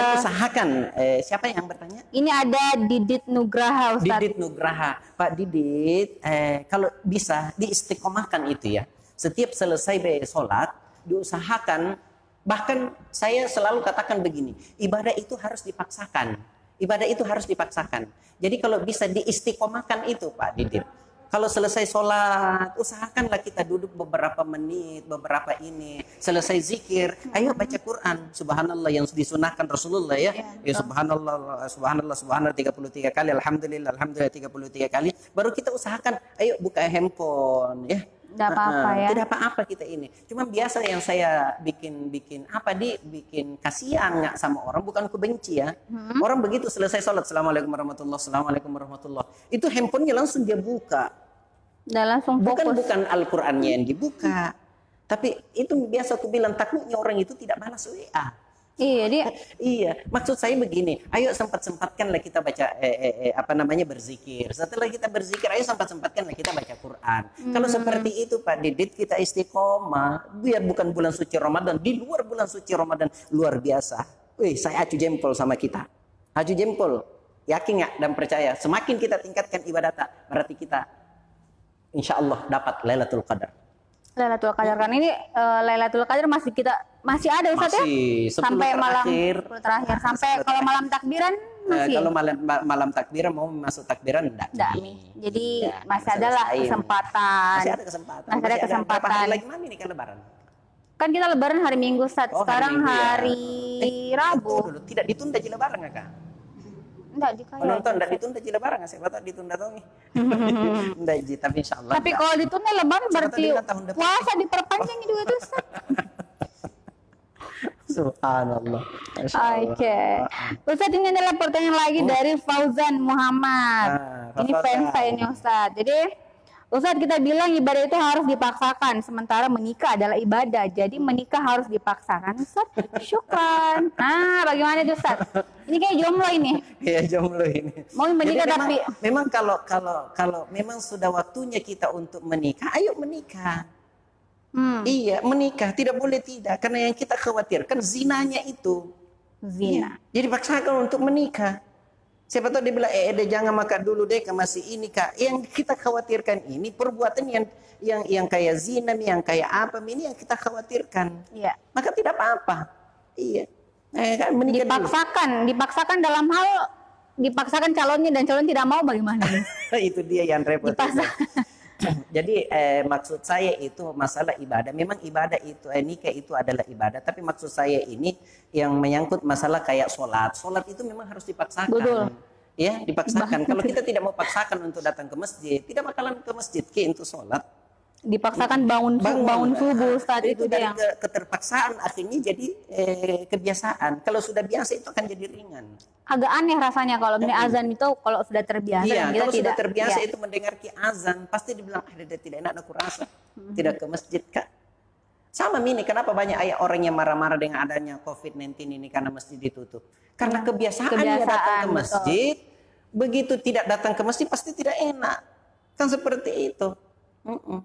Dan Eh usahakan eh, siapa yang bertanya? ini ada Didit Nugraha Ustadz. Didit Nugraha. Pak Didit, eh, kalau bisa diistiqomahkan itu ya. Setiap selesai sholat, diusahakan. Bahkan saya selalu katakan begini, ibadah itu harus dipaksakan. Ibadah itu harus dipaksakan. Jadi kalau bisa diistiqomahkan itu Pak Didit. Kalau selesai sholat, usahakanlah kita duduk beberapa menit, beberapa ini. Selesai zikir, ayo baca Quran. Subhanallah yang disunahkan Rasulullah ya. Ya subhanallah, subhanallah, subhanallah 33 kali. Alhamdulillah, alhamdulillah 33 kali. Baru kita usahakan, ayo buka handphone ya. Tidak apa-apa ya. Tidak apa-apa kita ini. Cuma biasa yang saya bikin-bikin apa di bikin kasihan nggak sama orang bukan aku benci ya. Hmm. Orang begitu selesai sholat, assalamualaikum warahmatullah, assalamualaikum warahmatullah. Itu handphonenya langsung dia buka. Udah langsung Bukan fokus. bukan Al-Qur'annya yang dibuka. Tapi itu biasa aku bilang takutnya orang itu tidak balas WA. Iya, dia Iya, maksud saya begini, ayo sempat-sempatkanlah kita baca eh, eh, eh, apa namanya berzikir. Setelah kita berzikir, ayo sempat-sempatkanlah kita baca Quran. Kalau seperti itu Pak Didit kita istiqomah, biar bukan bulan suci Ramadan, di luar bulan suci Ramadan luar biasa. Wih, saya acu jempol sama kita. Acu jempol. Yakin nggak dan percaya? Semakin kita tingkatkan ibadah tak, berarti kita insya Allah dapat Lailatul Qadar. Lailatul Qadar kan ini eh, Lailatul Qadar masih kita masih ada Ustaz ya? Masih 10 Sampai malam terakhir. 10 terakhir. Sampai 10 kalau malam takbiran Eh, masih. kalau malam ma- malam takbiran mau masuk takbiran enggak? Enggak. Jadi Iya, masih ada lah kesempatan. Masih ada kesempatan. Masih ada kesempatan. hari lagi mana nih ke lebaran? Kan kita lebaran hari Minggu Ustaz. Oh, hari Sekarang Minggu ya. hari Rabu. Tunggu dulu, Tidak ditunda di lebaran nggak kak? Enggak di kayak. Penonton tidak ditunda di lebaran nggak? Siapa tahu ditunda tuh nih. Enggak ji, tapi insya Allah. Tapi enggak. kalau ditunda lebaran berarti tahu puasa diperpanjang juga tuh Ustaz. Subhanallah. Oke. Ustadz ini adalah pertanyaan lagi dari Fauzan Muhammad. Ah, ini fans saya ini Ustadz. Jadi Ustadz kita bilang ibadah itu harus dipaksakan, sementara menikah adalah ibadah. Jadi menikah harus dipaksakan, Ustadz. Syukran. Nah, bagaimana itu Ustadz? Ini kayak jomblo ini. Iya jomblo ini. Mau menikah Jadi tapi memang, memang kalau kalau kalau memang sudah waktunya kita untuk menikah, ayo menikah. hmm, Iya, menikah tidak boleh tidak karena yang kita khawatirkan zinanya itu. zina. Jadi paksakan untuk menikah. Siapa tahu dia bilang, eh, deh jangan makan dulu deh, masih ini kak. Yang kita khawatirkan ini perbuatan yang yang yang kayak zina, yang kayak apa, ini yang kita khawatirkan. Iya. Maka tidak apa-apa. Iya. Eh, kan menikah dulu. Dipaksakan, dipaksakan dalam hal dipaksakan calonnya dan calon tidak mau bagaimana? itu dia yang repot. Dipaksa. Jadi eh, maksud saya itu masalah ibadah. Memang ibadah itu eh, nikah itu adalah ibadah. Tapi maksud saya ini yang menyangkut masalah kayak sholat. Sholat itu memang harus dipaksakan. Betul. Ya, dipaksakan. Kalau kita tidak mau paksakan untuk datang ke masjid, tidak bakalan ke masjid ke untuk sholat. Dipaksakan bangun bangun, bangun subuh Ustadz itu itu dia dari yang ke- keterpaksaan akhirnya jadi eh, kebiasaan. Kalau sudah biasa itu akan jadi ringan. Agak aneh rasanya kalau ini azan itu kalau sudah terbiasa Iya, kita kalau tidak sudah terbiasa iya. itu mendengar ki azan, pasti dibilang, ah, tidak enak aku rasa. Hmm. Tidak ke masjid, Kak. Sama Mini, kenapa banyak ayah orang yang marah-marah dengan adanya COVID-19 ini karena masjid ditutup? Karena kebiasaan, dia datang Kebiasaan, ke betul. masjid, begitu tidak datang ke masjid pasti tidak enak. Kan seperti itu. Mm-mm.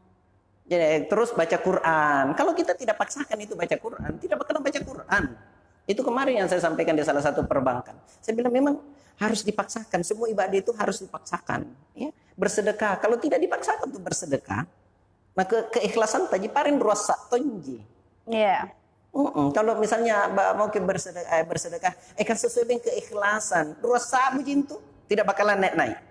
Jadi terus baca Quran. Kalau kita tidak paksakan itu baca Quran, tidak bakalan baca Quran. Itu kemarin yang saya sampaikan di salah satu perbankan. Saya bilang memang harus dipaksakan. Semua ibadah itu harus dipaksakan. Ya. Bersedekah. Kalau tidak dipaksakan untuk bersedekah, maka keikhlasan tadi parin ruasa tonji. Iya. Mm-mm. Kalau misalnya mau ke bersedekah, eh, bersedekah, eh kan sesuai dengan keikhlasan. Ruasa bujin itu tidak bakalan naik-naik.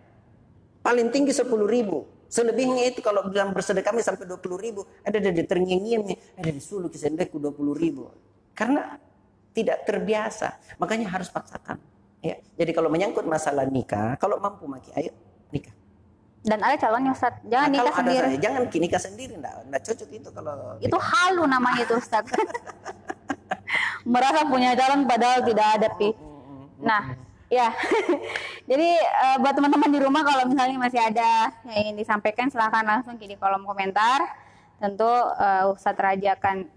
Paling tinggi 10 ribu. Selebihnya itu kalau bilang bersedekah sampai 20 ribu. Ada ada terngiang nih. Ada di sulu kisendeku 20 ribu. Karena tidak terbiasa. Makanya harus paksakan. Ya. Jadi kalau menyangkut masalah nikah, kalau mampu maki, ayo nikah. Dan ada calonnya Ustaz, jangan Nah, nikah kalau ada sendiri. saya, jangan nikah sendiri, enggak, enggak cocok itu kalau Itu halu namanya itu Ustaz. Merasa punya calon padahal tidak ada pi. Nah, ya. Jadi eh, buat teman-teman di rumah kalau misalnya masih ada yang ingin disampaikan silahkan langsung di kolom komentar. Tentu eh, Ustadz Raja akan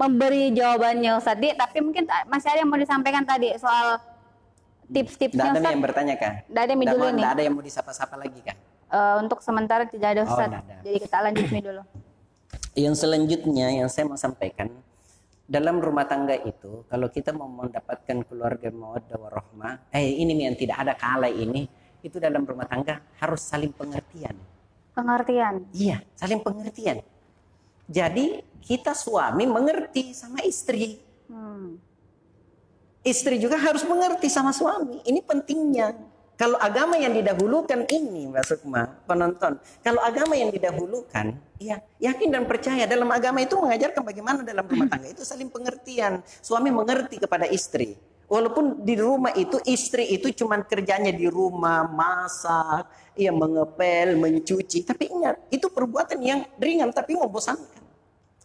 memberi jawabannya Ustadz Di, tapi mungkin masih ada yang mau disampaikan tadi soal tips-tipsnya ada nih Ustadz. yang bertanya kan? Nggak ada yang dulu mau- nih. nggak ada yang mau disapa-sapa lagi kan? Eh, untuk sementara tidak ada Oh, Ustadz. nggak ada. Jadi kita lanjut nih dulu. Yang selanjutnya yang saya mau sampaikan dalam rumah tangga itu kalau kita mau mendapatkan keluarga mawaddah warahmah, eh ini nih yang tidak ada kala ini itu dalam rumah tangga harus saling pengertian. Pengertian. Iya, saling pengertian. Jadi kita suami mengerti sama istri. Hmm. Istri juga harus mengerti sama suami. Ini pentingnya. Kalau agama yang didahulukan ini, Mbak Sukma, penonton. Kalau agama yang didahulukan, ya yakin dan percaya dalam agama itu mengajarkan bagaimana dalam rumah tangga itu saling pengertian. Suami mengerti kepada istri. Walaupun di rumah itu istri itu cuma kerjanya di rumah masak, ia mengepel, mencuci. Tapi ingat, itu perbuatan yang ringan tapi membosankan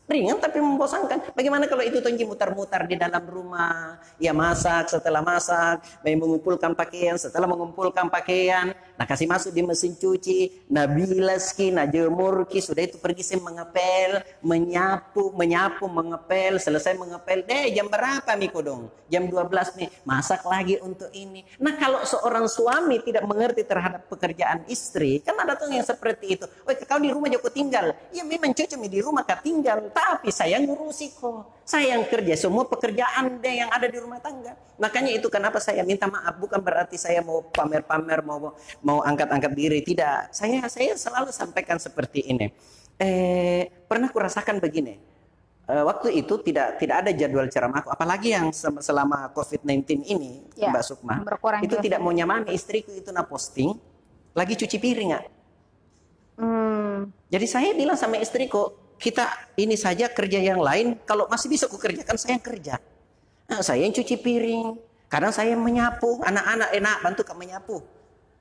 ringan tapi membosankan. Bagaimana kalau itu Tonji mutar-mutar di dalam rumah, ya masak, setelah masak, mengumpulkan pakaian, setelah mengumpulkan pakaian, nah kasih masuk di mesin cuci, nah bilas ki, nah jemur ki, sudah itu pergi saya mengepel, menyapu, menyapu, mengepel, selesai mengepel, deh jam berapa Miko dong? Jam 12 nih, masak lagi untuk ini. Nah kalau seorang suami tidak mengerti terhadap pekerjaan istri, kan ada tuh yang seperti itu. Oh kau di rumah Joko tinggal, ya memang cocok di rumah kau tinggal, tapi saya ngurusi kok. Saya yang kerja semua pekerjaan deh yang ada di rumah tangga. Makanya itu kenapa saya minta maaf bukan berarti saya mau pamer-pamer mau mau angkat-angkat diri tidak. Saya saya selalu sampaikan seperti ini. Eh pernah kurasakan begini. Eh, waktu itu tidak tidak ada jadwal ceramahku apalagi yang se- selama COVID-19 ini Ya, Mbak Sukma itu tidak mau nyamani istriku itu na posting lagi cuci piring ya. Hmm. Jadi saya bilang sama istriku, kita ini saja kerja yang lain, kalau masih bisa ku kerjakan saya yang kerja. Nah, saya yang cuci piring, kadang saya yang menyapu, anak-anak enak bantu kamu menyapu.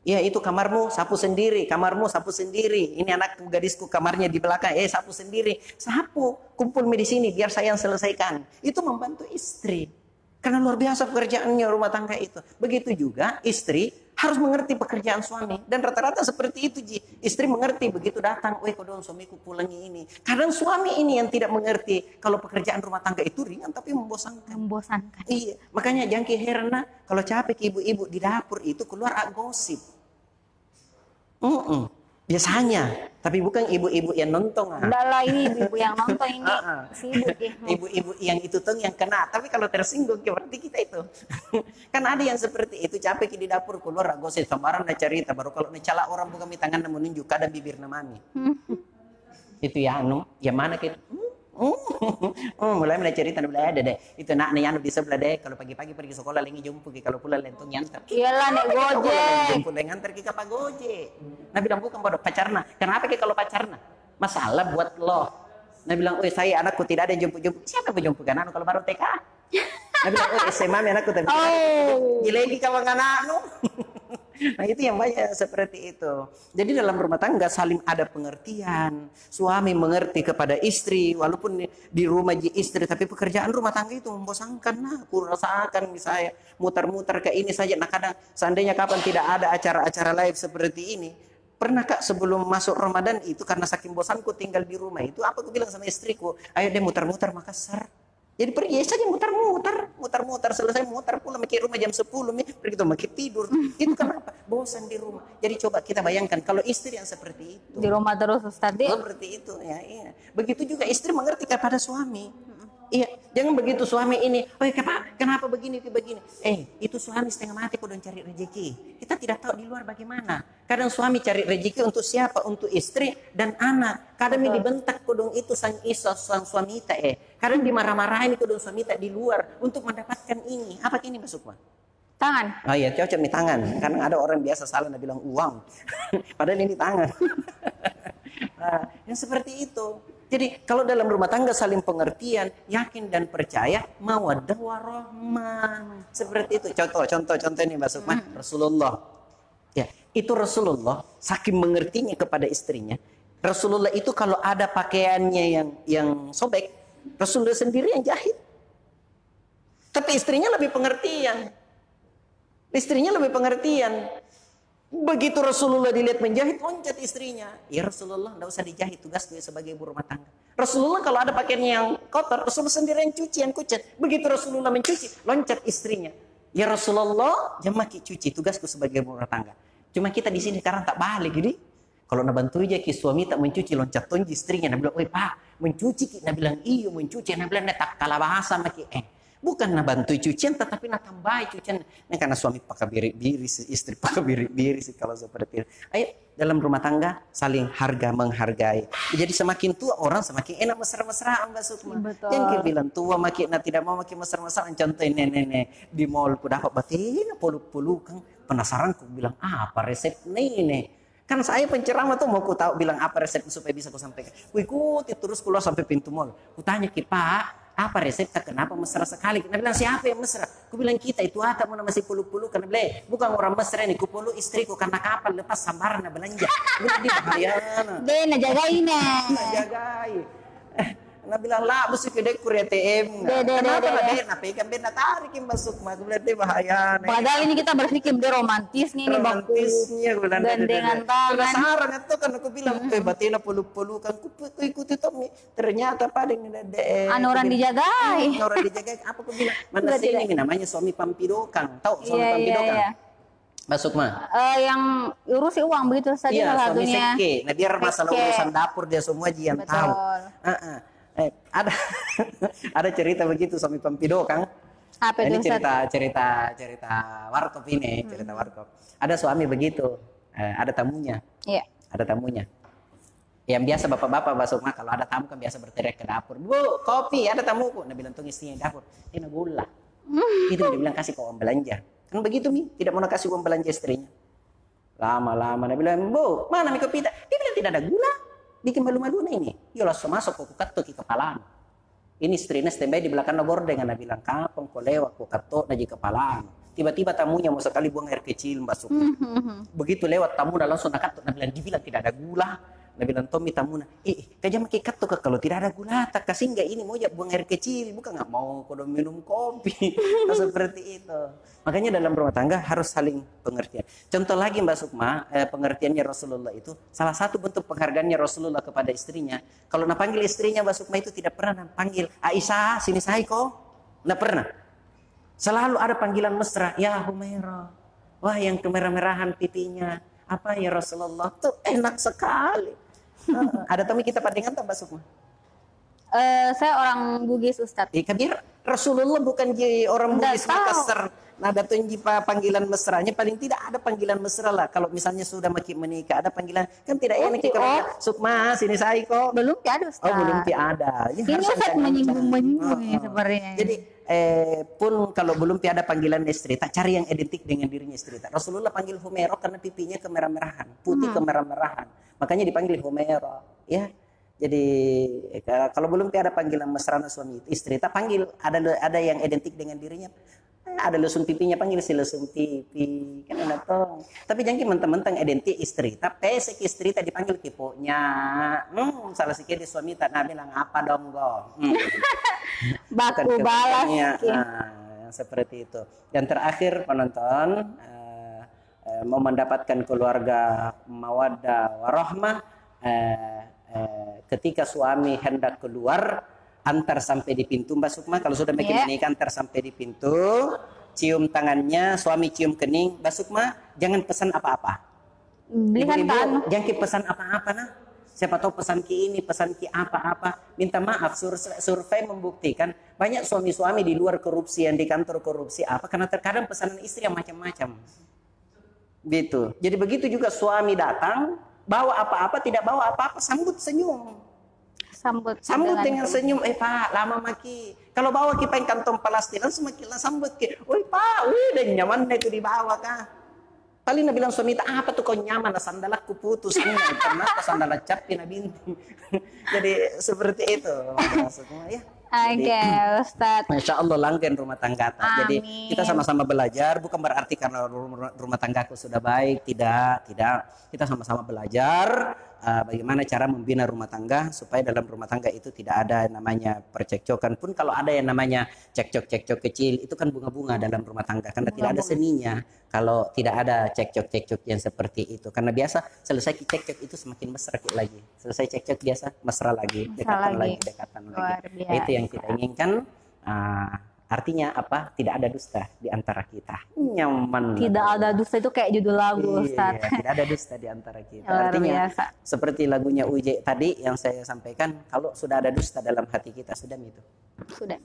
Ya itu kamarmu sapu sendiri, kamarmu sapu sendiri. Ini anak gadisku kamarnya di belakang, eh sapu sendiri. Sapu, kumpul di sini biar saya yang selesaikan. Itu membantu istri. Karena luar biasa pekerjaannya rumah tangga itu. Begitu juga istri harus mengerti pekerjaan suami. Dan rata-rata seperti itu Ji. Istri mengerti begitu datang, weh kodong suamiku pulangnya ini. Kadang suami ini yang tidak mengerti kalau pekerjaan rumah tangga itu ringan tapi membosankan. Membosankan. Iya, makanya jangan heran nah, kalau capek ibu-ibu di dapur itu keluar gosip. Mm-mm. Biasanya, tapi bukan ibu-ibu yang nonton ah. Enggak lah ini ibu yang nonton ini Ah, ah. sibuk ya. Ibu-ibu yang itu tuh yang kena, tapi kalau tersinggung berarti kita itu. kan ada yang seperti itu capek di dapur keluar gosip samaran na cerita baru kalau necala orang bukan mi tangan menunjuk kadang bibir na mami. itu ya anu, yang mana kita Hmm, mulai mulai cerita bilang ada deh. Itu nak nih anu di sebelah deh. Kalau pagi-pagi pergi sekolah lagi jumpu ki. kalau pulang lentong nyantar. Iyalah nek gojek. Jumpu lagi ngantar ki kapal gojek. Nah bilang bukan bodoh pacarna. Kenapa ki kalau pacarna? Masalah buat lo. Nah bilang, oh saya anakku tidak ada yang jumpu-jumpu. Siapa yang jumpu kan anu kalau baru TK? Nah bilang, oh SMA anakku tapi Oh. Gilegi kawan anakmu. Nah itu yang banyak seperti itu. Jadi dalam rumah tangga saling ada pengertian. Suami mengerti kepada istri, walaupun di rumah istri, tapi pekerjaan rumah tangga itu membosankan. Nah, aku rasakan misalnya mutar-mutar ke ini saja. Nah kadang seandainya kapan tidak ada acara-acara live seperti ini, Pernah kak sebelum masuk Ramadan itu karena saking bosanku tinggal di rumah itu apa aku bilang sama istriku, ayo deh mutar-mutar Makassar. Jadi pergi ya saja mutar-mutar, mutar-mutar selesai mutar pulang mikir rumah jam 10 nih pergi tuh mikir tidur. Itu kenapa? Bosan di rumah. Jadi coba kita bayangkan kalau istri yang seperti itu. Di rumah terus Ustaz. Seperti itu ya, iya. Begitu juga istri mengerti kepada suami. Iya, jangan begitu suami ini, oh kenapa, kenapa begini, begini. Eh, itu suami setengah mati kok cari rezeki. Kita tidak tahu di luar bagaimana. Kadang suami cari rezeki untuk siapa? Untuk istri dan anak. Kadang Betul. dibentak kodong itu sang isa, sang suami eh. Kadang dimarah-marahin kodong suami di luar untuk mendapatkan ini. Apa ini Mbak Sukma? Tangan. Oh iya cocok nih tangan. Karena ada orang biasa salah nah bilang uang. Padahal ini tangan. nah, yang seperti itu. Jadi kalau dalam rumah tangga saling pengertian, yakin dan percaya, mawaddah warahmah. Seperti itu. Contoh, contoh, contoh ini Mbak Sukma, hmm. Rasulullah. Ya, itu Rasulullah saking mengertinya kepada istrinya. Rasulullah itu kalau ada pakaiannya yang yang sobek, Rasulullah sendiri yang jahit. Tapi istrinya lebih pengertian. Istrinya lebih pengertian. Begitu Rasulullah dilihat menjahit, loncat istrinya. Ya Rasulullah, tidak usah dijahit tugas gue sebagai ibu rumah tangga. Rasulullah kalau ada pakaian yang kotor, Rasulullah sendiri yang cuci, yang kucet. Begitu Rasulullah mencuci, loncat istrinya. Ya Rasulullah, jangan cuci tugasku sebagai ibu rumah tangga. Cuma kita di sini sekarang tak balik, jadi kalau nak bantu aja ki suami tak mencuci loncat tonji istrinya, nak bilang, "Woi, Pak, mencuci ki." Nak bilang, "Iyo, mencuci." Nak bilang, "Tak kalah bahasa maki." Eh, Bukan na bantu cucian tetapi na tambah cucian. Nah, karena suami pakai biri, biri istri pakai biri, biri sih kalau seperti itu. Ayo dalam rumah tangga saling harga menghargai. Jadi semakin tua orang semakin enak mesra-mesraan Mbak Sukma. Betul. Yang kita bilang tua makin nah, tidak mau makin mesra-mesraan contoh nenek-nenek di mall ku dapat batin pulu-pulu kan penasaran ku bilang apa resep nih Kan saya penceramah tuh mau ku tahu bilang apa resep supaya bisa ku sampaikan. Ku ikuti terus keluar sampai pintu mall. Ku tanya ki Pak, apa resepnya kenapa mesra sekali? Karena bilang siapa yang mesra? Aku bilang kita itu ada mau masih puluh-puluh karena bilang bukan orang mesra ini, ku puluh istriku karena kapal lepas sabar na belanja. Bilang di bahaya. Dia jagain. Jagai. Na bilang lah mesti ke kur ATM. Kenapa lah dia na pegang na tarik yang masuk mah. Gue dia bahaya. Padahal ini kita berpikir dia romantis nih ini baku. Romantisnya gue bilang. Dan dengan tangan. Penasaran itu kan aku bilang. Eh batina puluh-puluh kan. Ku ikuti Tommy. Ternyata pada ini de. Anu orang dijagai. Orang dijagai. Apa aku bilang. Mana sih ini namanya suami pampidokang. Tahu suami iya, pampidokang? Iya, iya. Masuk mah? Uh, yang urusi uang begitu saja iya, salah satunya. Seke. Nah biar masalah urusan dapur dia semua jian tahu. Uh -uh. Eh, ada ada cerita begitu suami pempido kang. Apa itu? Ini cerita cerita cerita warkop ini, hmm. cerita warkop. Ada suami begitu, eh, ada tamunya. Iya. Ada tamunya. Yang biasa bapak-bapak masuk mah kalau ada tamu kan biasa berteriak ke dapur. Bu, kopi, ada tamuku. Nah bilang tuh istrinya dapur. Ini gula. Hmm. Itu dia bilang kasih kau uang belanja. Kan begitu mi, tidak mau kasih uang belanja istrinya. Lama-lama dia bilang, bu, mana mi kopi? Dia bilang tidak ada gula bikin malu-malu ini. Yo langsung masuk ke kato ki kepala. Ini istrinya standby di belakang nobor dengan bilang kapan kau lewat ku kato na di kepala. Tiba-tiba tamunya mau sekali buang air kecil masuk. Hmm, hmm, hmm. Begitu lewat tamu langsung nak kato na bilang dibilang tidak ada gula Nabi bilang Tommy tamuna, eh kajam makikat tuh kalau tidak ada gula tak kasih nggak ini? Mau ya buang air kecil, bukan nggak mau. Kalau minum kopi, seperti itu. Makanya dalam rumah tangga harus saling pengertian. Contoh lagi Mbak Sukma, eh, pengertiannya Rasulullah itu salah satu bentuk penghargaannya Rasulullah kepada istrinya. Kalau nak panggil istrinya Mbak Sukma itu tidak pernah panggil Aisyah sini saya kok, nggak pernah. Selalu ada panggilan mesra, ya Humaira, wah yang kemerah-merahan pipinya, apa ya Rasulullah? Tuh enak sekali ada teman kita pandangan tambah semua. Uh, saya orang Bugis Ustadz. Eh, kabir Rasulullah bukan orang Bugis Makassar. Nah, ada jipa panggilan mesranya paling tidak ada panggilan mesra lah. Kalau misalnya sudah makin menikah ada panggilan kan tidak enak kita oh. Sukma sini saya kok. Belum ada Ustaz. Oh, belum ada. Ya, Ini Ustaz menyinggung-menyinggung oh, ya sebenarnya. Jadi eh, pun kalau belum ada panggilan istri, tak cari yang identik dengan dirinya istri. Tak. Rasulullah panggil Humero karena pipinya kemerah-merahan, putih hmm. kemerah-merahan. Makanya dipanggil Humero, ya. Jadi kalau belum ada panggilan mesra suami istri, tak panggil. Ada ada yang identik dengan dirinya. Ada lesung pipinya panggil si lesung pipi. Kan ada tong tapi jangan mentang-mentang identik istri. Tapi si istri tadi panggil kiponya. Hmm, salah sikit di suami tak nabi bilang apa dong go hmm. baku balas nah, seperti itu. Yang terakhir penonton uh, uh, mau mendapatkan keluarga mawaddah warahmah uh, uh, ketika suami hendak keluar antar sampai di pintu Mbak Sukma kalau sudah makin yeah. menikah antar sampai di pintu cium tangannya suami cium kening. Mbak Sukma jangan pesan apa-apa. Belikan jangan pesan apa-apa nah. Siapa tahu pesan ki ini pesan ki apa-apa. Minta maaf sur survei membuktikan banyak suami-suami di luar korupsi yang di kantor korupsi. Apa? Karena terkadang pesanan istri yang macam-macam. Gitu. Jadi begitu juga suami datang bawa apa-apa tidak bawa apa-apa sambut senyum Sambut. Sambut dengan senyum, eh Pak, lama maki. Kalau bawa ki pengen kantong plastik, langsung maki lah sambut ki. Woi Pak, wih, dan nyaman itu dibawa kah. Paling nabilang suami tak apa tuh kau nyaman lah sandalakku putus ini karena aku sandalak capi na binti. Jadi seperti itu maksudnya ya. Oke, okay, Ustadz. Masya Allah langgan rumah tangga. Jadi kita sama-sama belajar, bukan berarti karena rumah tanggaku sudah baik, tidak, tidak. Kita sama-sama belajar uh, bagaimana cara membina rumah tangga supaya dalam rumah tangga itu tidak ada namanya percekcokan. Pun kalau ada yang namanya cekcok-cekcok kecil itu kan bunga-bunga dalam rumah tangga karena bunga, tidak ada seninya. Kalau tidak ada cekcok-cekcok yang seperti itu. Karena biasa selesai cekcok itu semakin mesra lagi. Selesai cekcok biasa mesra lagi dekatan lagi. lagi dekatan lagi. Itu yang kita inginkan. Uh, Artinya apa? Tidak ada dusta di antara kita. Nyaman. Tidak ada dusta itu kayak judul lagu, iya, Ustaz. tidak ada dusta di antara kita. Artinya seperti lagunya Uje tadi yang saya sampaikan, kalau sudah ada dusta dalam hati kita, sudah itu. Sudah.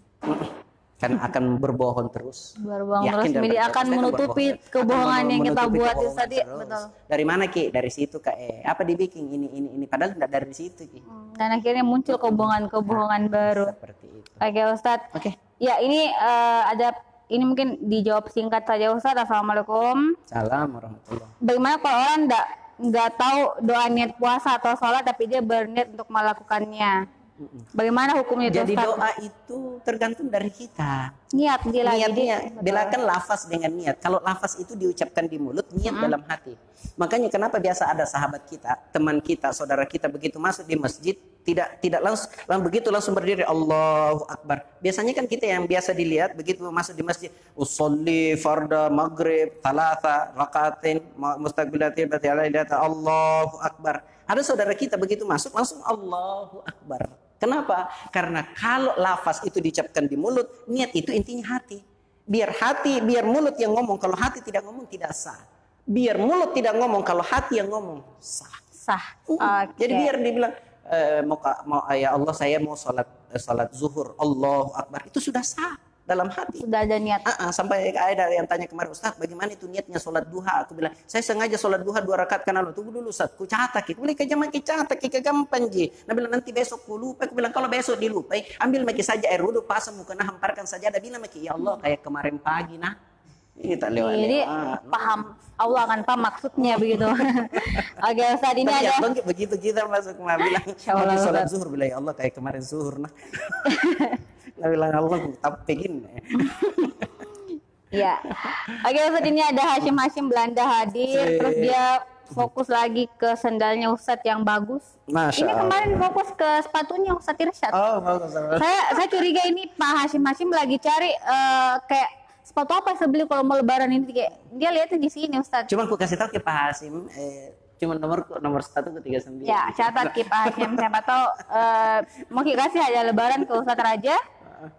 Kan akan berbohong terus. Berbohong Yakin terus. Akan menutupi kebohongan yang kita buat itu tadi. Betul. Dari mana Ki? Dari situ Kak. Eh, apa dibikin ini ini ini padahal tidak dari situ Ki. Hmm, dan akhirnya muncul kebohongan-kebohongan nah, baru. Seperti itu. Oke, Ustaz. Oke. Ya, ini uh, ada ini mungkin dijawab singkat saja Ustaz. Assalamualaikum. Salam warahmatullahi. Bagaimana kalau orang enggak nggak tahu doa niat puasa atau sholat tapi dia berniat untuk melakukannya? Bagaimana hukumnya itu? Jadi Ustaz? doa itu tergantung dari kita. Niat dia lagi. Niatnya, belakan lafaz dengan niat. Kalau lafaz itu diucapkan di mulut, niat hmm. dalam hati. Makanya kenapa biasa ada sahabat kita, teman kita, saudara kita begitu masuk di masjid, tidak tidak langsung, langsung begitu langsung berdiri Allahu Akbar. Biasanya kan kita yang biasa dilihat begitu masuk di masjid, usolli farda maghrib talata rakatin mustaqbilatin Allahu Akbar. Ada saudara kita begitu masuk langsung Allahu Akbar. Kenapa? Karena kalau lafaz itu dicapkan di mulut, niat itu intinya hati. Biar hati, biar mulut yang ngomong. Kalau hati tidak ngomong tidak sah. Biar mulut tidak ngomong, kalau hati yang ngomong sah. Sah. Uh, okay. Jadi biar dibilang e, mau, mau ya Allah saya mau sholat sholat zuhur, Allahu Akbar itu sudah sah dalam hati. Sudah ada niat. Uh -uh, sampai ada yang tanya kemarin Ustaz, bagaimana itu niatnya sholat duha? Aku bilang, saya sengaja sholat duha dua rakaat karena lo tunggu dulu Ustaz, ku catat, ku boleh ke jaman ke catat, ke gampang ji. Nah bilang nanti besok ku lupa, aku bilang kalau besok dilupa, ambil maki saja air wudhu, pasang muka nah hamparkan saja. Ada bilang maki, ya Allah kayak kemarin pagi nah. Ini tak lewat. Jadi paham Allah akan paham maksudnya begitu. Oke Ustaz ini ada. Ya, begitu kita masuk bilang, mau sholat zuhur bilang ya Allah kayak kemarin zuhur nah. bilang Allah tapi gini. Ya. Oke, Ustaz ini ada Hashim Hashim Belanda hadir, terus dia fokus lagi ke sendalnya Ustadz yang bagus. Masya ini kemarin fokus ke sepatunya Ustadz Irsyad. Oh, bagus. Saya saya curiga ini Pak Hashim Hashim lagi cari uh, kayak sepatu apa yang beli kalau mau lebaran ini kayak dia lihatnya di sini Ustadz. Cuma aku kasih tahu ke Pak Hashim eh, cuma nomor nomor satu ke tiga sembilan. Ya catat Ki Pak Hashim siapa tahu uh, mau kasih hadiah lebaran ke Ustadz Raja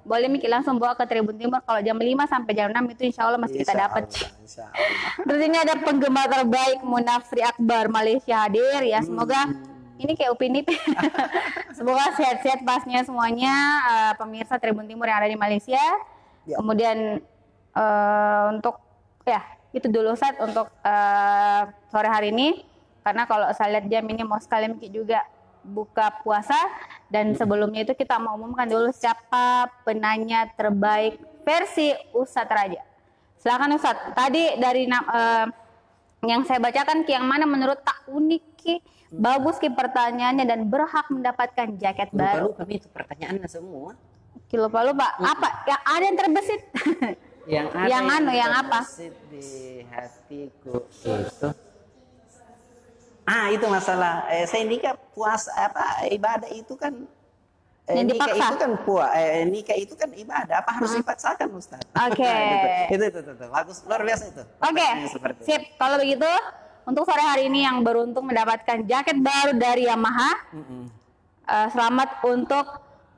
boleh Miki langsung bawa ke Tribun Timur kalau jam 5 sampai jam 6 itu insya Allah masih kita dapat. Terus ini ada penggemar terbaik Munafri Akbar Malaysia hadir ya semoga hmm. ini kayak Upin Ipin. semoga sehat-sehat pasnya semuanya uh, pemirsa Tribun Timur yang ada di Malaysia. Ya. Kemudian uh, untuk ya itu dulu saat untuk uh, sore hari ini karena kalau saya lihat jam ini mau sekali Miki juga buka puasa dan sebelumnya itu kita mau umumkan dulu siapa penanya terbaik versi Ustadz Raja. Silakan Ustadz. Tadi dari uh, yang saya bacakan yang mana menurut tak unik ki, bagus ki pertanyaannya dan berhak mendapatkan jaket lupa, baru. Lupa itu pertanyaannya semua. Kilo lupa lupa. Apa? Yang ada yang terbesit. yang ada yang, yang anu yang apa? di hatiku itu Ah itu masalah. Eh, saya nikah puasa apa ibadah itu kan eh, nikah itu kan puas. Eh, nikah itu kan ibadah. Apa harus hmm. dipaksakan Ustaz? Oke. Okay. itu, itu, itu, itu, bagus luar biasa itu. Oke. Okay. Sip. Kalau begitu untuk sore hari ini yang beruntung mendapatkan jaket baru dari Yamaha. Mm -hmm. uh, selamat untuk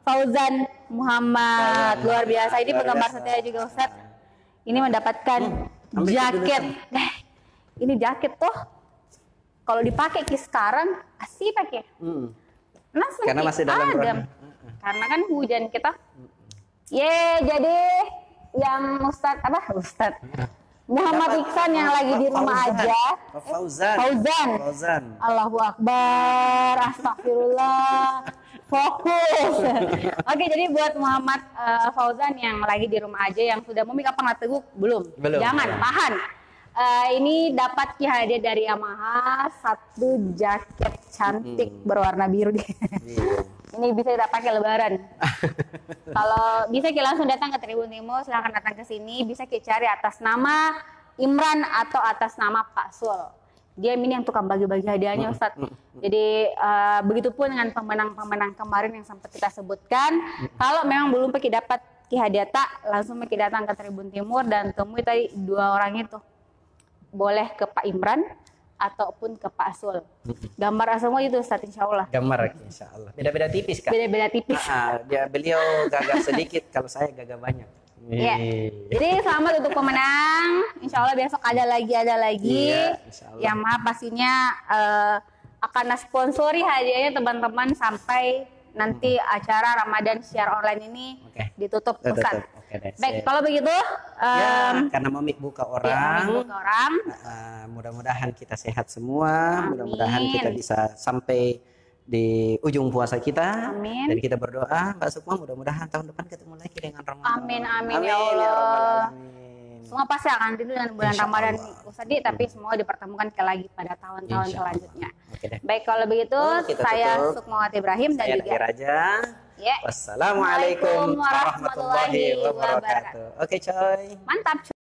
Fauzan Muhammad. Oh, luar biasa. Ini penggemar setia juga Ustaz. Ini mendapatkan hmm. jaket. Eh, ini jaket tuh kalau dipakai ki sekarang asih pakai. Hmm. Karena masih dalam. Karena kan hujan kita. Ye, jadi yang Ustad apa Ustad Muhammad Iksan yang lagi di rumah Fauzan. aja. Fauzan. Fauzan. Fauzan. Allahu Akbar. Astagfirullah. Fokus. Oke, jadi buat Muhammad eh, Fauzan yang lagi di rumah aja yang sudah up pengat teguk belum? Belum, Jangan, tahan. Eh, ini dapat ki hadiah dari Yamaha satu jaket cantik Hmm. berwarna biru deh. Iya. ini bisa kita pakai lebaran. Kalau bisa kita langsung datang ke Tribun Timur, silahkan datang ke sini. Bisa kita cari atas nama Imran atau atas nama Pak Sul. Dia ini yang tukang bagi-bagi hadiahnya Ustadz. Jadi eh, begitupun dengan pemenang-pemenang kemarin yang sempat kita sebutkan. Kalau memang belum pergi dapat ki hadiah tak, langsung pergi datang ke Tribun Timur dan temui tadi dua orang itu. Boleh ke Pak Imran ataupun ke Pak Sul. Gambar semua itu Ustadz insya Allah. Gambar insya Allah. Beda-beda tipis kan? Beda-beda tipis. Ah, dia beliau gagah sedikit, kalau saya gagah banyak. Iya. Iya. Jadi selamat untuk pemenang. Insya Allah besok ada lagi ada lagi. Iya. Yang maha pastinya eh, akan sponsori hadiahnya teman-teman sampai nanti acara Ramadan siar online ini Oke. ditutup Tutup. Ustaz. Baik, kalau begitu Ya, em, karena mau buka ya, orang. ibu ke orang. Ah, mudah-mudahan kita sehat semua, Amin. mudah-mudahan kita bisa sampai di ujung puasa kita Amin. dan kita berdoa Mbak Sukma mudah-mudahan tahun depan ketemu lagi dengan Ramadan. Amin, amin, ya Allah. rabbal alamin. Semua pasti akan rindu dengan bulan Insya Ramadan Allah. Di, tapi semua dipertemukan ke lagi pada tahun-tahun Allah. selanjutnya. Deh. Baik, kalau begitu Oh, saya. Sukmawati Ibrahim dan Saya juga Raja. Ya, Wassalamualaikum warahmatullahi wabarakatuh. Oke, coy. mantap.